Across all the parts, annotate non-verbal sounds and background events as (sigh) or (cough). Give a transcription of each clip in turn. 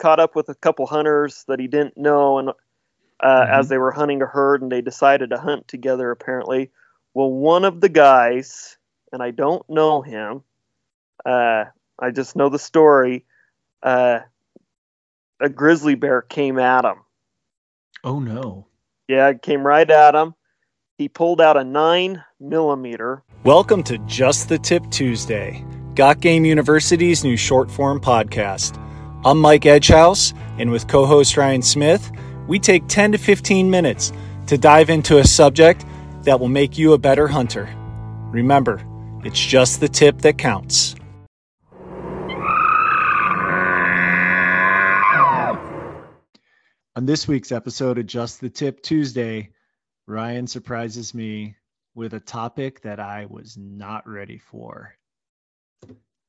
caught up with a couple hunters that he didn't know, and uh, mm-hmm. as they were hunting a herd, and they decided to hunt together. Apparently, well, one of the guys, and I don't know him. Uh, I just know the story. Uh, a grizzly bear came at him. Oh no! Yeah, it came right at him. He pulled out a nine millimeter. Welcome to Just the Tip Tuesday, Got Game University's new short form podcast. I'm Mike Edgehouse, and with co host Ryan Smith, we take 10 to 15 minutes to dive into a subject that will make you a better hunter. Remember, it's just the tip that counts. On this week's episode of Just the Tip Tuesday, Ryan surprises me with a topic that I was not ready for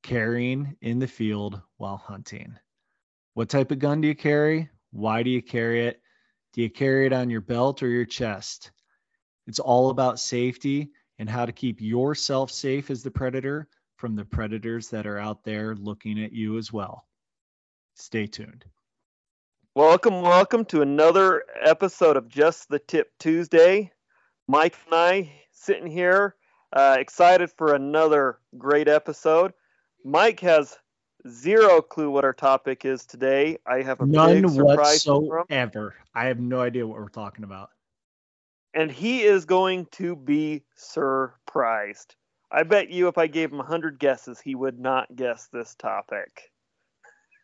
carrying in the field while hunting. What type of gun do you carry? Why do you carry it? Do you carry it on your belt or your chest? It's all about safety and how to keep yourself safe as the predator from the predators that are out there looking at you as well. Stay tuned. Welcome, welcome to another episode of Just the Tip Tuesday. Mike and I sitting here, uh, excited for another great episode. Mike has zero clue what our topic is today. I have a none whatsoever. I have no idea what we're talking about. And he is going to be surprised. I bet you if I gave him 100 guesses, he would not guess this topic. (laughs)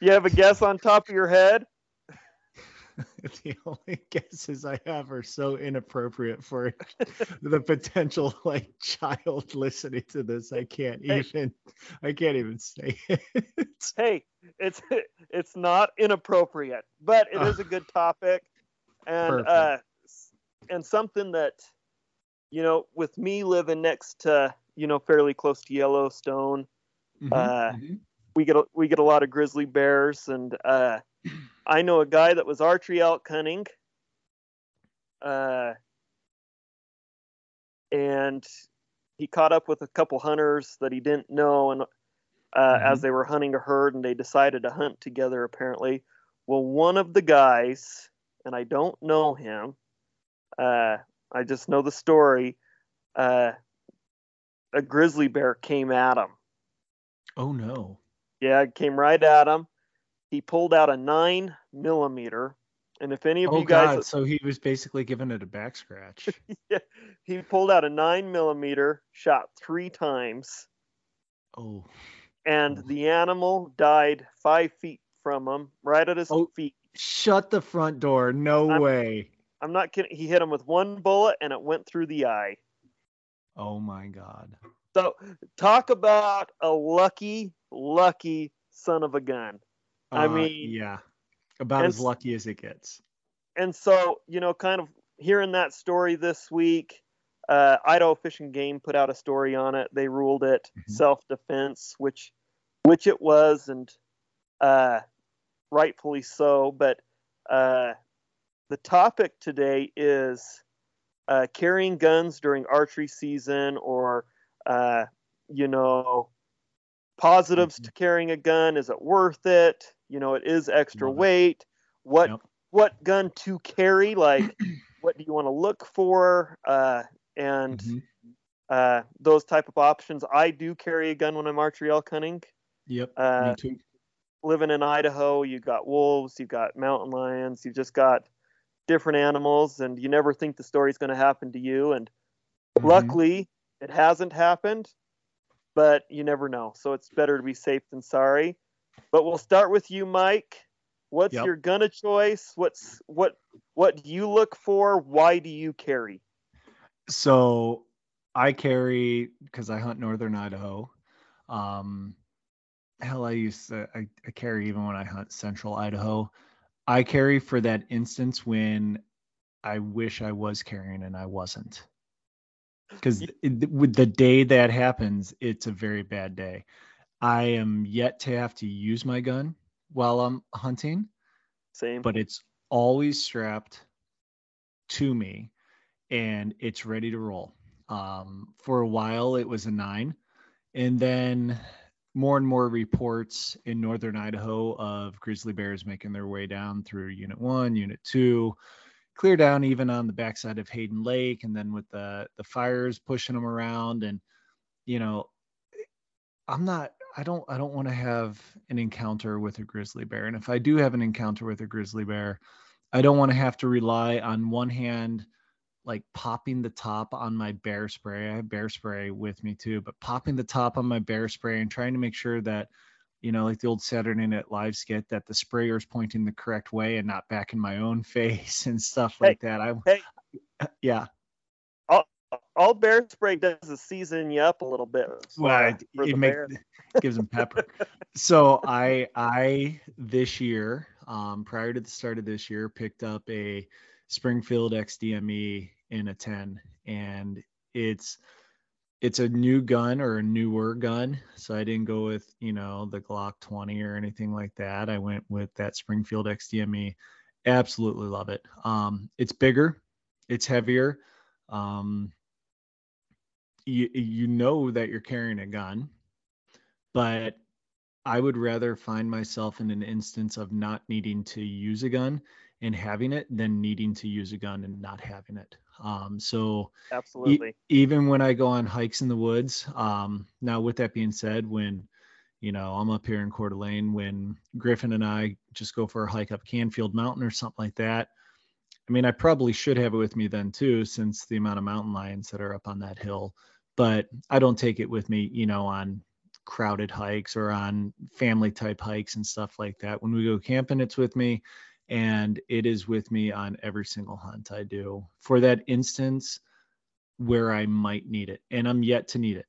you have a guess on top of your head? (laughs) the only guesses I have are so inappropriate for the potential like child listening to this. I can't hey. even I can't even say (laughs) it. Hey, it's it's not inappropriate, but it is a good (sighs) topic and Perfect. uh and something that you know, with me living next to, you know, fairly close to Yellowstone, mm-hmm, uh mm-hmm. we get a, we get a lot of grizzly bears and uh I know a guy that was archery elk hunting, uh, and he caught up with a couple hunters that he didn't know, and uh, mm-hmm. as they were hunting a herd, and they decided to hunt together. Apparently, well, one of the guys, and I don't know him, uh, I just know the story. Uh, a grizzly bear came at him. Oh no! Yeah, it came right at him he pulled out a nine millimeter. And if any of oh, you guys, God, so he was basically giving it a back scratch. (laughs) yeah, he pulled out a nine millimeter, shot three times. Oh. And oh. the animal died five feet from him, right at his oh, feet. Shut the front door! No I'm, way. I'm not kidding. He hit him with one bullet, and it went through the eye. Oh my God. So talk about a lucky, lucky son of a gun. I uh, mean, yeah, about as lucky as it gets. And so, you know, kind of hearing that story this week, uh, Idaho Fish and Game put out a story on it. They ruled it mm-hmm. self-defense, which, which it was, and uh, rightfully so. But uh, the topic today is uh, carrying guns during archery season, or uh, you know, positives mm-hmm. to carrying a gun. Is it worth it? You know, it is extra weight. What yep. what gun to carry? Like, (clears throat) what do you want to look for? Uh, and mm-hmm. uh, those type of options. I do carry a gun when I'm archery elk hunting. Yep. Uh, me too. Living in Idaho, you've got wolves, you've got mountain lions, you've just got different animals, and you never think the story's going to happen to you. And mm-hmm. luckily, it hasn't happened, but you never know. So it's better to be safe than sorry. But we'll start with you, Mike. What's yep. your gun of choice? What's what what do you look for? Why do you carry? So I carry because I hunt northern Idaho. Um, hell, I used to I, I carry even when I hunt central Idaho. I carry for that instance when I wish I was carrying and I wasn't. Because with the day that happens, it's a very bad day. I am yet to have to use my gun while I'm hunting. Same. But it's always strapped to me and it's ready to roll. Um, for a while, it was a nine. And then more and more reports in northern Idaho of grizzly bears making their way down through Unit One, Unit Two, clear down even on the backside of Hayden Lake, and then with the the fires pushing them around, and you know, I'm not. I don't. I don't want to have an encounter with a grizzly bear, and if I do have an encounter with a grizzly bear, I don't want to have to rely on one hand like popping the top on my bear spray. I have bear spray with me too, but popping the top on my bear spray and trying to make sure that, you know, like the old Saturday Night Live skit, that the sprayer is pointing the correct way and not back in my own (laughs) face and stuff like hey, that. I, hey, (laughs) yeah. All, all bear spray does is season you up a little bit. Well, it, (laughs) it make, gives them pepper. so I, I this year, um, prior to the start of this year, picked up a Springfield XDME in a 10 and it's it's a new gun or a newer gun so i didn't go with you know the glock 20 or anything like that i went with that springfield xdme absolutely love it um it's bigger it's heavier um you you know that you're carrying a gun but i would rather find myself in an instance of not needing to use a gun and having it than needing to use a gun and not having it. Um, so absolutely, e- even when I go on hikes in the woods, um, now with that being said, when you know I'm up here in Coeur d'Alene, when Griffin and I just go for a hike up Canfield Mountain or something like that, I mean I probably should have it with me then too, since the amount of mountain lions that are up on that hill. But I don't take it with me, you know, on crowded hikes or on family type hikes and stuff like that. When we go camping, it's with me and it is with me on every single hunt I do for that instance where I might need it. And I'm yet to need it,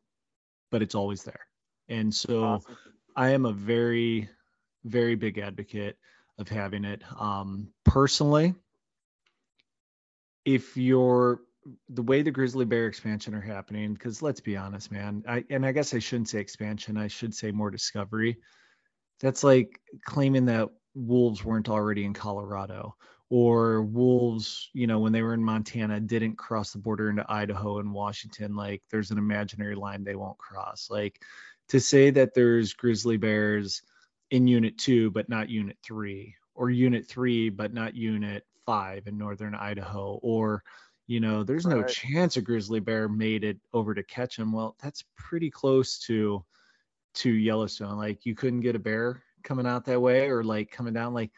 but it's always there. And so awesome. I am a very, very big advocate of having it. Um, personally, if you're the way the grizzly bear expansion are happening, because let's be honest, man, I and I guess I shouldn't say expansion, I should say more discovery. That's like claiming that wolves weren't already in Colorado or wolves, you know, when they were in Montana didn't cross the border into Idaho and Washington like there's an imaginary line they won't cross. Like to say that there's grizzly bears in unit 2 but not unit 3 or unit 3 but not unit 5 in northern Idaho or you know, there's no right. chance a grizzly bear made it over to catch him. Well, that's pretty close to to Yellowstone. Like you couldn't get a bear coming out that way or like coming down like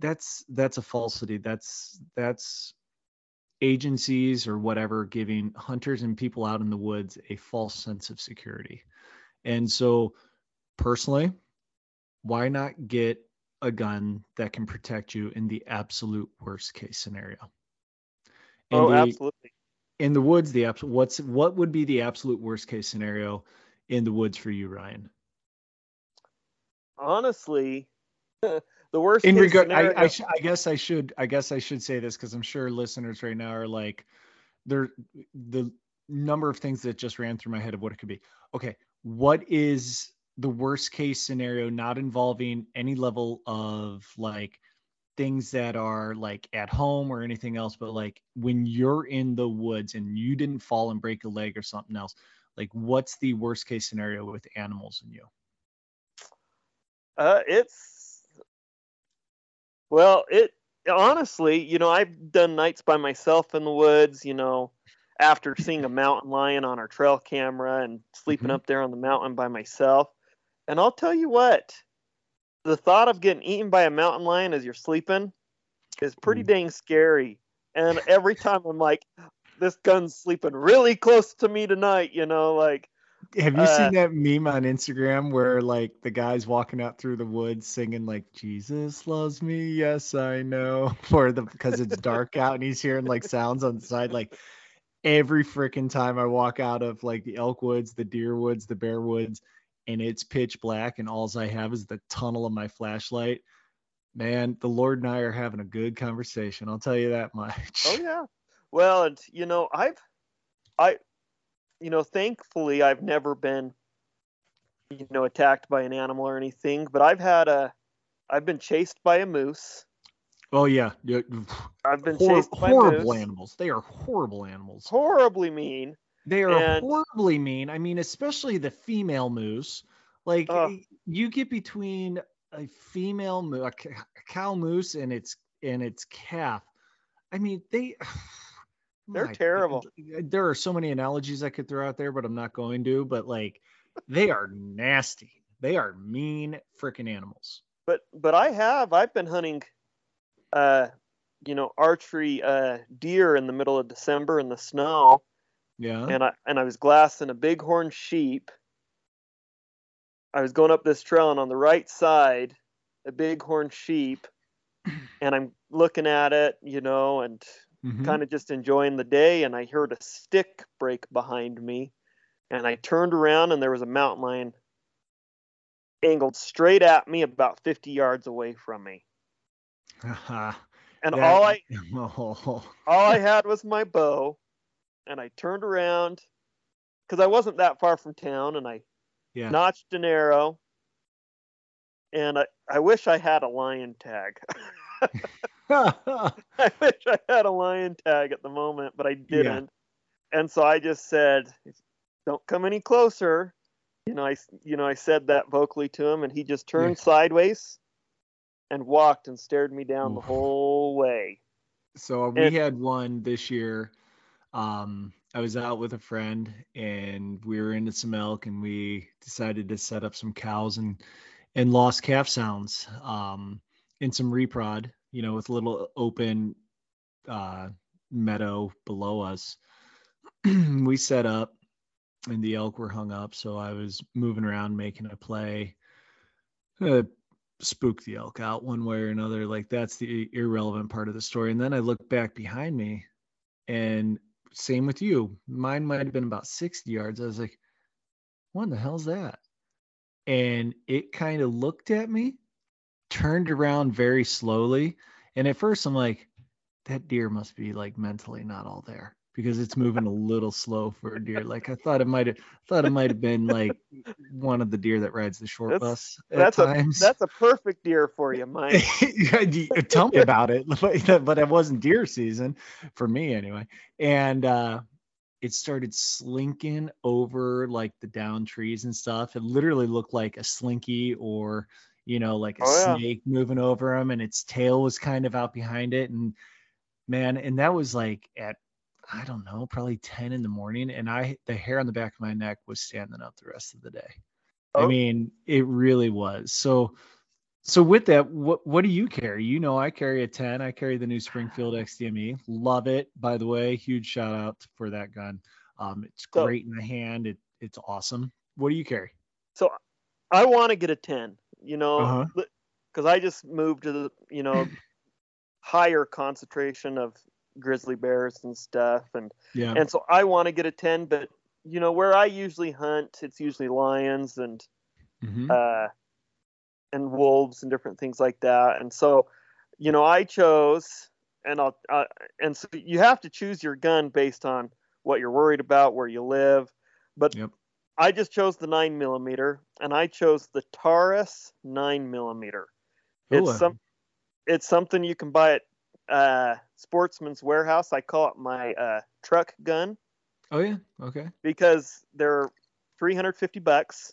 that's that's a falsity that's that's agencies or whatever giving hunters and people out in the woods a false sense of security and so personally why not get a gun that can protect you in the absolute worst case scenario in oh the, absolutely in the woods the abs- what's what would be the absolute worst case scenario in the woods for you ryan honestly, (laughs) the worst. In regard, I, I, sh- I, guess I should, I guess I should say this because I'm sure listeners right now are like, there, the number of things that just ran through my head of what it could be. Okay, what is the worst case scenario, not involving any level of like things that are like at home or anything else, but like when you're in the woods and you didn't fall and break a leg or something else, like what's the worst case scenario with animals and you? Uh, it's well, it honestly, you know, I've done nights by myself in the woods. You know, after seeing a mountain lion on our trail camera and sleeping mm-hmm. up there on the mountain by myself. And I'll tell you what, the thought of getting eaten by a mountain lion as you're sleeping is pretty mm. dang scary. And every time I'm like, this gun's sleeping really close to me tonight, you know, like have you uh, seen that meme on Instagram where like the guy's walking out through the woods singing like Jesus loves me, yes I know, (laughs) for the because it's dark out and he's hearing like sounds on the side like every freaking time I walk out of like the elk woods, the deer woods, the bear woods, and it's pitch black and all I have is the tunnel of my flashlight. Man, the Lord and I are having a good conversation. I'll tell you that much. Oh yeah. Well, and you know, I've I you know, thankfully I've never been, you know, attacked by an animal or anything, but I've had a, I've been chased by a moose. Oh yeah, yeah. I've been Hor- chased by horrible moose. animals. They are horrible animals. Horribly mean. They are and... horribly mean. I mean, especially the female moose. Like oh. you get between a female a cow moose and its and its calf. I mean, they (sighs) they're terrible. There are so many analogies I could throw out there, but I'm not going to. But like, they are nasty. They are mean freaking animals. But but I have I've been hunting, uh, you know, archery uh deer in the middle of December in the snow. Yeah. And I and I was glassing a bighorn sheep. I was going up this trail and on the right side, a bighorn sheep, (clears throat) and I'm looking at it, you know, and mm-hmm. kind of just enjoying the day. And I heard a stick break behind me, and I turned around and there was a mountain lion angled straight at me about 50 yards away from me. Uh-huh. (laughs) And that, all I (laughs) oh. all I had was my bow, and I turned around because I wasn't that far from town, and I yeah. notched an arrow. And I, I wish I had a lion tag. (laughs) I wish I had a lion tag at the moment, but I didn't. Yeah. And so I just said, "Don't come any closer." You know, I you know I said that vocally to him, and he just turned yeah. sideways and walked and stared me down Ooh. the whole way. So we and, had one this year. Um, I was out with a friend, and we were into some elk, and we decided to set up some cows and and lost calf sounds um, in some reprod you know, with a little open uh, meadow below us. (clears throat) we set up and the elk were hung up. So I was moving around making a play. Uh, spook the elk out one way or another. Like that's the irrelevant part of the story. And then I look back behind me and same with you. Mine might have been about 60 yards. I was like, what the hell's that? And it kind of looked at me turned around very slowly. And at first, I'm like, that deer must be like mentally not all there because it's moving a little slow for a deer. Like I thought it might have thought it might have been like one of the deer that rides the short that's, bus. that's times. a that's a perfect deer for you, (laughs) Mike. Tell me about it. (laughs) but it wasn't deer season for me anyway. And uh it started slinking over like the down trees and stuff. It literally looked like a slinky or you know, like a oh, snake yeah. moving over them, and its tail was kind of out behind it. And man, and that was like at, I don't know, probably 10 in the morning. And I, the hair on the back of my neck was standing up the rest of the day. Oh. I mean, it really was. So, so with that, what what do you carry? You know, I carry a 10. I carry the new Springfield (sighs) XDME. Love it. By the way, huge shout out for that gun. Um, it's great so, in the hand. It it's awesome. What do you carry? So, I want to get a 10 you know, because uh-huh. I just moved to the, you know, (laughs) higher concentration of grizzly bears and stuff, and yeah, and so I want to get a ten, but you know, where I usually hunt, it's usually lions and, mm-hmm. uh, and wolves and different things like that, and so, you know, I chose, and I'll, uh, and so you have to choose your gun based on what you're worried about, where you live, but yep. I just chose the nine millimeter, and I chose the Taurus nine millimeter. It's some, it's something you can buy at uh, Sportsman's Warehouse. I call it my uh, truck gun. Oh yeah, okay. Because they're 350 bucks.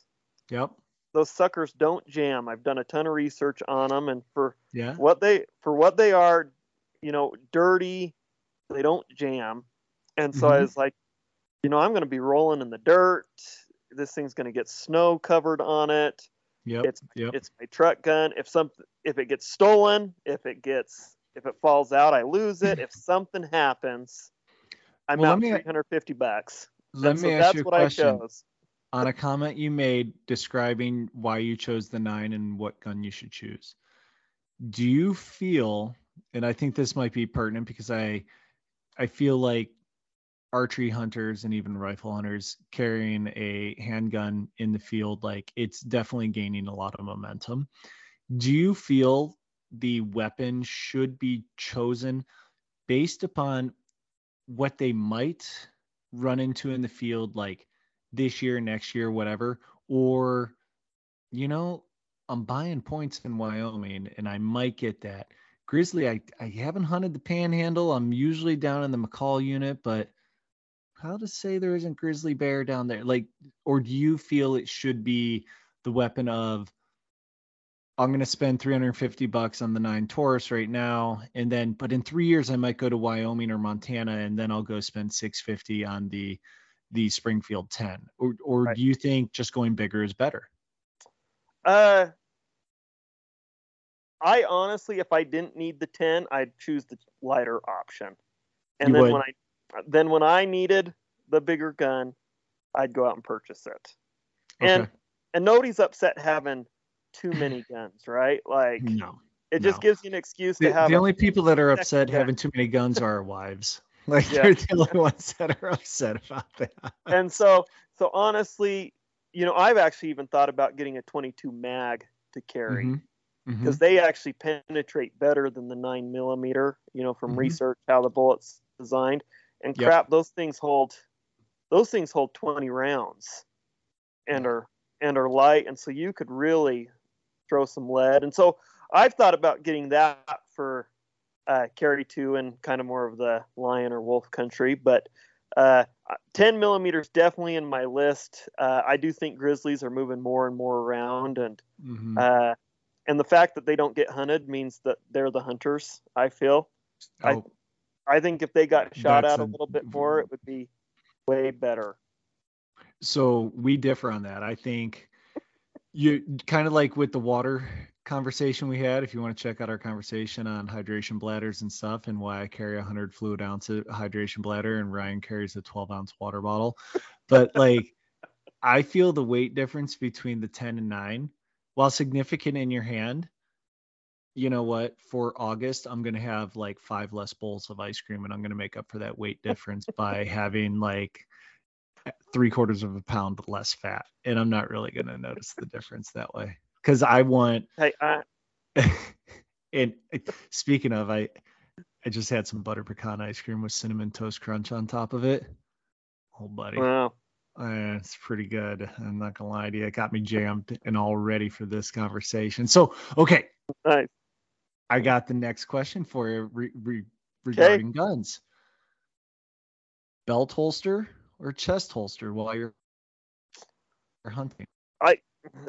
Yep. Those suckers don't jam. I've done a ton of research on them, and for yeah. what they for what they are, you know, dirty, they don't jam. And so mm-hmm. I was like, you know, I'm going to be rolling in the dirt this thing's going to get snow covered on it. Yep. It's yep. it's my truck gun. If something if it gets stolen, if it gets if it falls out, I lose it. if something happens, I'm well, out me, 350 bucks. Let and me so ask you a question. On a comment you made describing why you chose the nine and what gun you should choose, do you feel? And I think this might be pertinent because I I feel like archery hunters and even rifle hunters carrying a handgun in the field like it's definitely gaining a lot of momentum do you feel the weapon should be chosen based upon what they might run into in the field like this year next year whatever. Or you know i'm buying points in wyoming and i might get that. Grizzly i, I haven't hunted the panhandle. I'm usually down in the mccall unit but how to say there isn't grizzly bear down there? Like or do you feel it should be the weapon of I'm going to spend 350 bucks on the nine Taurus right now, and then, but in three years I might go to Wyoming or Montana, and then I'll go spend 650 on the the Springfield 10. Or, or right. do you think just going bigger is better? Uh, I honestly, if I didn't need the 10, I'd choose the lighter option. And you then would. when I then when I needed the bigger gun, I'd go out and purchase it. Okay. And and nobody's upset having too many guns, right? Like no, it just no. gives you an excuse the, to have. The only people that are upset gun. having too many guns are our wives. (laughs) Like yeah. they're the only ones that are upset about that. And so, so honestly, you know, I've actually even thought about getting a 22 mag to carry because mm-hmm. mm-hmm. they actually penetrate better than the nine millimeter. You know, from mm-hmm. research how the bullets designed. And yep. crap, those things hold, those things hold 20 rounds, and are and are light, and so you could really throw some lead. And so I've thought about getting that for uh, carry two and kind of more of the lion or wolf country, but uh, 10 millimeters definitely in my list. Uh, I do think grizzlies are moving more and more around, and mm-hmm. uh, and the fact that they don't get hunted means that they're the hunters. I feel. Oh, I I think if they got shot at a, a little bit more, it would be way better. So we differ on that. I think you kind of like with the water conversation we had. If you want to check out our conversation on hydration bladders and stuff, and why I carry a hundred fluid ounce hydration bladder and Ryan carries a 12 ounce water bottle, but like (laughs) I feel the weight difference between the 10 and 9, while significant in your hand. You know what? For August, I'm gonna have like five less bowls of ice cream, and I'm gonna make up for that weight difference by (laughs) having like three quarters of a pound less fat, and I'm not really gonna notice the difference that way because I want. Hey, I... (laughs) and speaking of, I I just had some butter pecan ice cream with cinnamon toast crunch on top of it. Oh, buddy. Wow. Uh, it's pretty good. I'm not gonna lie to you. It got me jammed and all ready for this conversation. So, okay. Nice. I got the next question for you re- re- regarding okay. guns. Belt holster or chest holster while you're hunting? I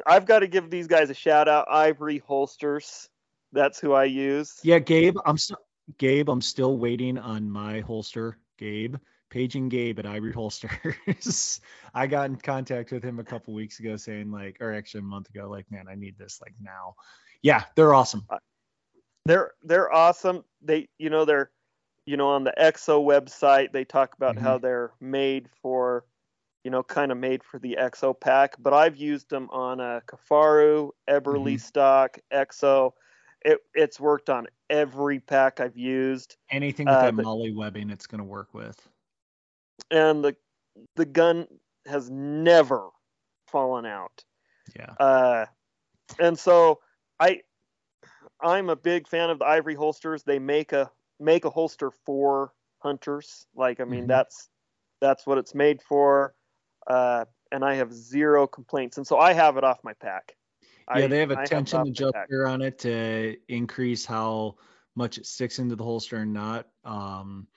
I've got to give these guys a shout out. Ivory holsters. That's who I use. Yeah, Gabe. I'm still Gabe. I'm still waiting on my holster. Gabe, paging Gabe at Ivory Holsters. (laughs) I got in contact with him a couple weeks ago, saying like, or actually a month ago, like, man, I need this like now. Yeah, they're awesome. They're they're awesome. They you know they're you know on the EXO website they talk about mm-hmm. how they're made for you know, kind of made for the EXO pack, but I've used them on a Kifaru, Eberle mm-hmm. stock, EXO. It, it's worked on every pack I've used. Anything with uh, that MOLLE webbing, it's going to work with. And the the gun has never fallen out. Yeah. Uh, and so I I'm a big fan of the ivory holsters. They make a make a holster for hunters. Like I mean mm-hmm. that's that's what it's made for uh, and I have zero complaints. And so I have it off my pack. Yeah, I, they have a I tension have adjuster on it to increase how much it sticks into the holster and not. Um,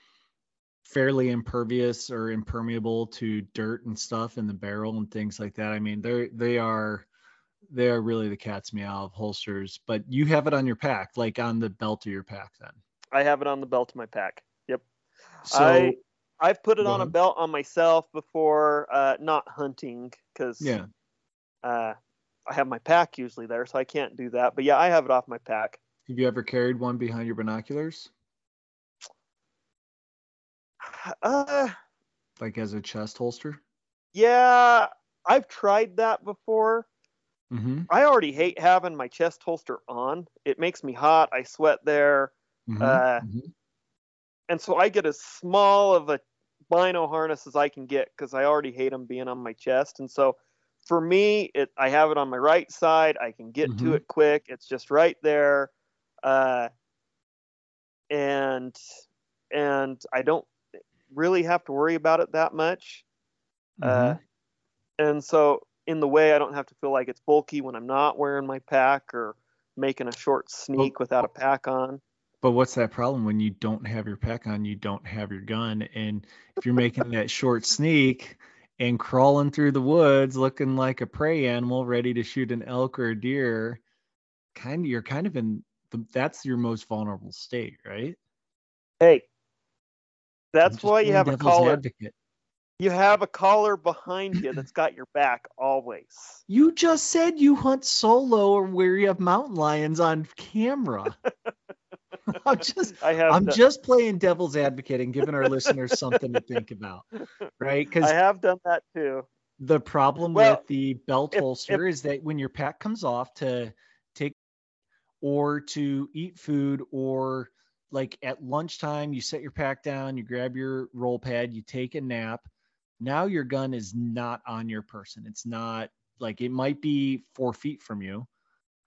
fairly impervious or impermeable to dirt and stuff in the barrel and things like that. I mean, they're they are they are really the cat's meow of holsters. But you have it on your pack, like on the belt of your pack, then. I have it on the belt of my pack. Yep. So I I've put it on a belt on myself before, uh, not hunting because yeah, uh, I have my pack usually there, so I can't do that. But yeah, I have it off my pack. Have you ever carried one behind your binoculars? Uh, like as a chest holster? Yeah, I've tried that before. Mm-hmm. I already hate having my chest holster on. It makes me hot. I sweat there. Mm-hmm. Uh, mm-hmm and so I get as small of a bino harness as I can get because I already hate them being on my chest. And so for me, it I have it on my right side. I can get mm-hmm. to it quick. It's just right there, uh, and and I don't really have to worry about it that much. Uh, mm-hmm. Uh, and so in the way, I don't have to feel like it's bulky when I'm not wearing my pack or making a short sneak without a pack on. But what's that problem when you don't have your pack on, you don't have your gun, and if you're making that short sneak and crawling through the woods looking like a prey animal ready to shoot an elk or a deer, kind of you're kind of in the, that's your most vulnerable state, right? Hey, that's why you have a caller. Advocate. You have a caller behind you that's got your back always. You just said you hunt solo or where you have mountain lions on camera. (laughs) (laughs) I'm just I have I'm just playing devil's advocate and giving our listeners something to think about. Right? Cuz (laughs) I have done that too. The problem well, with the belt if, holster if, is that when your pack comes off to take or to eat food or like at lunchtime you set your pack down, you grab your roll pad, you take a nap. Now your gun is not on your person. It's not like it might be 4 feet from you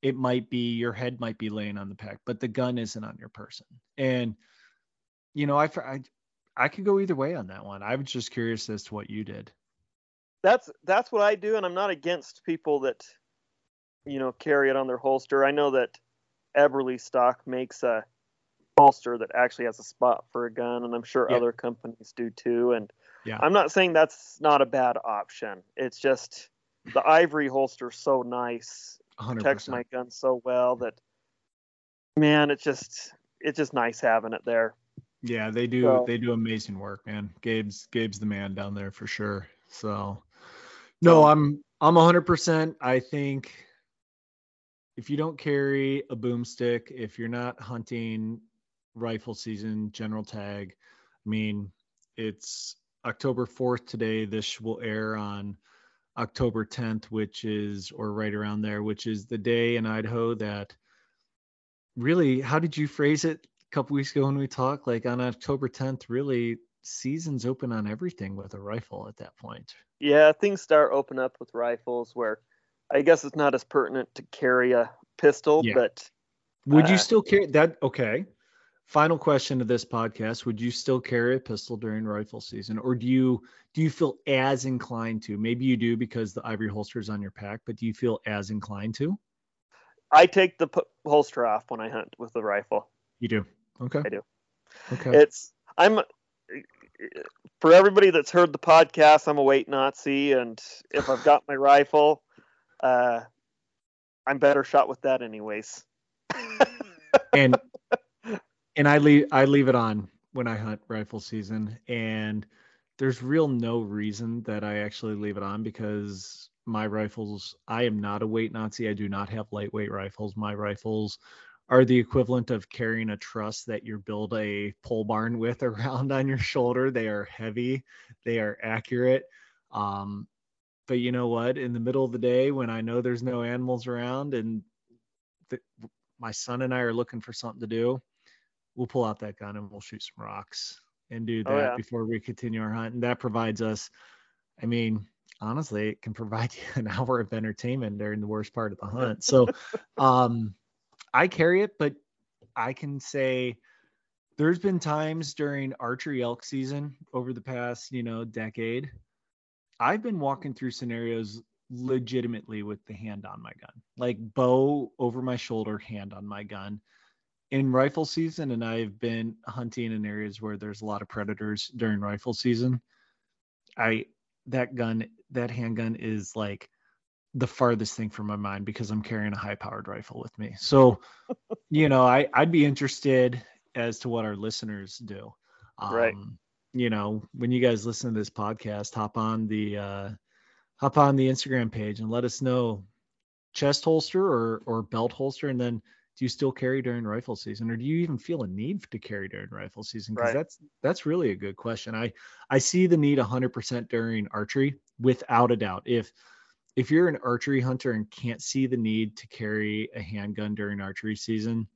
it might be your head might be laying on the pack, but the gun isn't on your person. And you know, I I, I could go either way on that one. I was just curious as to what you did. That's that's what I do, and I'm not against people that you know carry it on their holster. I know that Eberlestock makes a holster that actually has a spot for a gun, and I'm sure yeah. other companies do too. And yeah. I'm not saying that's not a bad option. It's just the ivory holster so nice 100%. protects my gun so well that man, it's just it's just nice having it there. Yeah, they do so, they do amazing work, man. Gabe's Gabe's the man down there for sure. So no, I'm I'm 100%. I think if you don't carry a boomstick, if you're not hunting rifle season, general tag, I mean, it's October 4th today. This will air on October 10th, which is, or right around there, which is the day in Idaho that really, how did you phrase it a couple weeks ago when we talked? Like on October 10th, really season's open on everything with a rifle at that point. Yeah, things start open up with rifles where I guess it's not as pertinent to carry a pistol, yeah. but would uh, you still carry that? Okay final question of this podcast would you still carry a pistol during rifle season? Or do you do you feel as inclined to maybe you do because the ivory holster is on your pack but do you feel as inclined to? I take the p- holster off when i hunt with the rifle. You do? Okay. I do. Okay. It's i'm for everybody that's heard the podcast i'm a weight nazi and if i've got my rifle uh i'm better shot with that anyways. (laughs) And and I leave I leave it on when I hunt rifle season, and there's real no reason that I actually leave it on because my rifles I am not a weight Nazi. I do not have lightweight rifles. My rifles are the equivalent of carrying a truss that you build a pole barn with (laughs) around on your shoulder. They are heavy, they are accurate. Um, but you know what? In the middle of the day, when I know there's no animals around and the, my son and I are looking for something to do, we'll pull out that gun and we'll shoot some rocks and do oh, that oh, yeah. before we continue our hunt. And that provides us, I mean, honestly, it can provide (laughs) you an hour of entertainment during the worst part of the hunt. So (laughs) um, I carry it, but I can say there's been times during archery elk season over the past, you know, decade. I've been walking through scenarios legitimately with the hand on my gun, like bow over my shoulder, hand on my gun in rifle season and I've been hunting in areas where there's a lot of predators during rifle season. I that gun, that handgun is like the farthest thing from my mind because I'm carrying a high powered rifle with me. So, (laughs) you know, I I'd be interested as to what our listeners do. Um, right. You know, when you guys listen to this podcast, hop on the uh, hop on the Instagram page and let us know chest holster or or belt holster, and then do you still carry during rifle season or do you even feel a need to carry during rifle season? Because right. that's that's really a good question. I i see the need 100% during archery without a doubt. If if you're an archery hunter and can't see the need to carry a handgun during archery season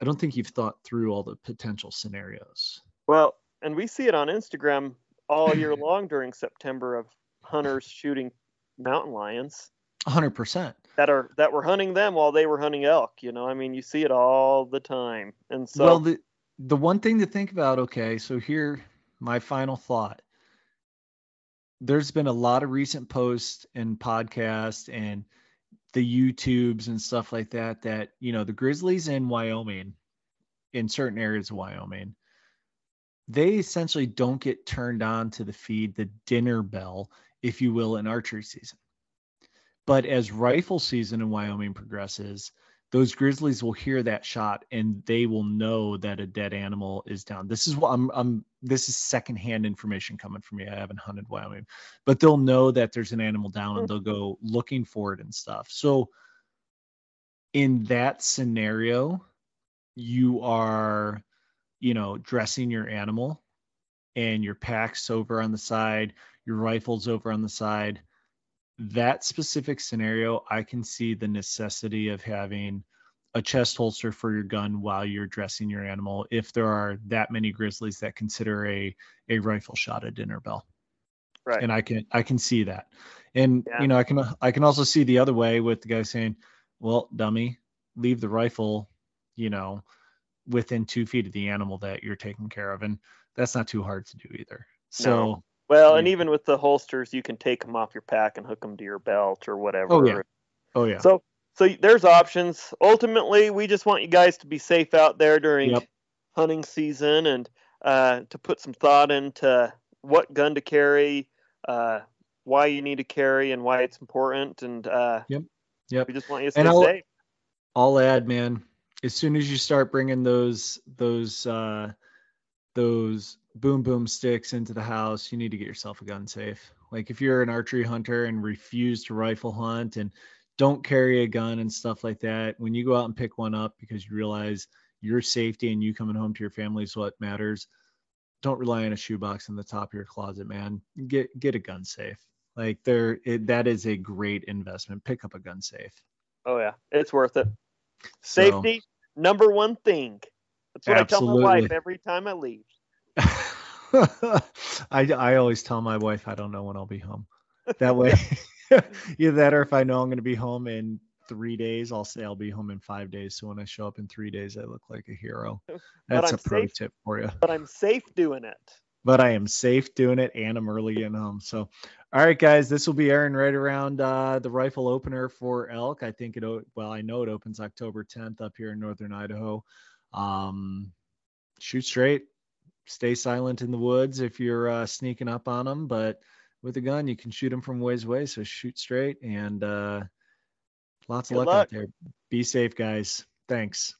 i don't think you've thought through all the potential scenarios. Well and we see it on instagram all year (laughs) long during september of hunters shooting mountain lions. 100% that are that were hunting them while they were hunting elk you know? I mean you see it all the time. And so well the the one thing to think about okay so here my final thought. There's been a lot of recent posts and podcasts and the youtubes and stuff like that that you know the grizzlies in wyoming in certain areas of wyoming they essentially don't get turned on to the feed the dinner bell if you will, in archery season. But as rifle season in Wyoming progresses, those grizzlies will hear that shot and they will know that a dead animal is down. This is what I'm, I'm this is secondhand information coming from me. I haven't hunted Wyoming, but they'll know that there's an animal down and they'll go looking for it and stuff. So in that scenario, you are, you know, dressing your animal and your packs over on the side, your rifles over on the side that specific scenario, I can see the necessity of having a chest holster for your gun while you're dressing your animal if there are that many grizzlies that consider a a rifle shot a dinner bell. Right. And I can I can see that. And Yeah. you know, I can I can also see the other way with the guy saying, Well, dummy, leave the rifle, you know, within two feet of the animal that you're taking care of. And that's not too hard to do either. So No. Well, and even with the holsters, you can take them off your pack and hook them to your belt or whatever. Oh, yeah. oh yeah. So, so there's options. Ultimately, we just want you guys to be safe out there during Yep. hunting season and uh, to put some thought into what gun to carry, uh, why you need to carry, and why it's important. And uh, Yep. we just want you to stay And I'll- safe. I'll add, man, as soon as you start bringing those those uh those boom boom sticks into the house, you need to get yourself a gun safe. Like if you're an archery hunter and refuse to rifle hunt and don't carry a gun and stuff like that, when you go out and pick one up because you realize your safety and you coming home to your family is what matters, don't rely on a shoebox in the top of your closet, man. Get get a gun safe. Like there, it, that is a great investment. Pick up a gun safe. Oh yeah, it's worth it. So- Safety, number one thing. That's what I tell my wife every time I leave. (laughs) I, I always tell my wife I don't know when I'll be home. That way, (laughs) either that or if I know I'm going to be home in three days, I'll say I'll be home in five days. So when I show up in three days, I look like a hero. (laughs) That's a pro safe. tip for you. But I'm safe doing it. But I am safe doing it and I'm early getting home. So, all right, guys, this will be airing right around uh, the rifle opener for elk. I think it, well, I know it opens October 10th up here in Northern Idaho. Um, shoot straight, stay silent in the woods if you're uh, sneaking up on them. But with a gun, you can shoot them from ways away. So shoot straight and uh, lots of luck, luck. out there. Be safe, guys. Thanks.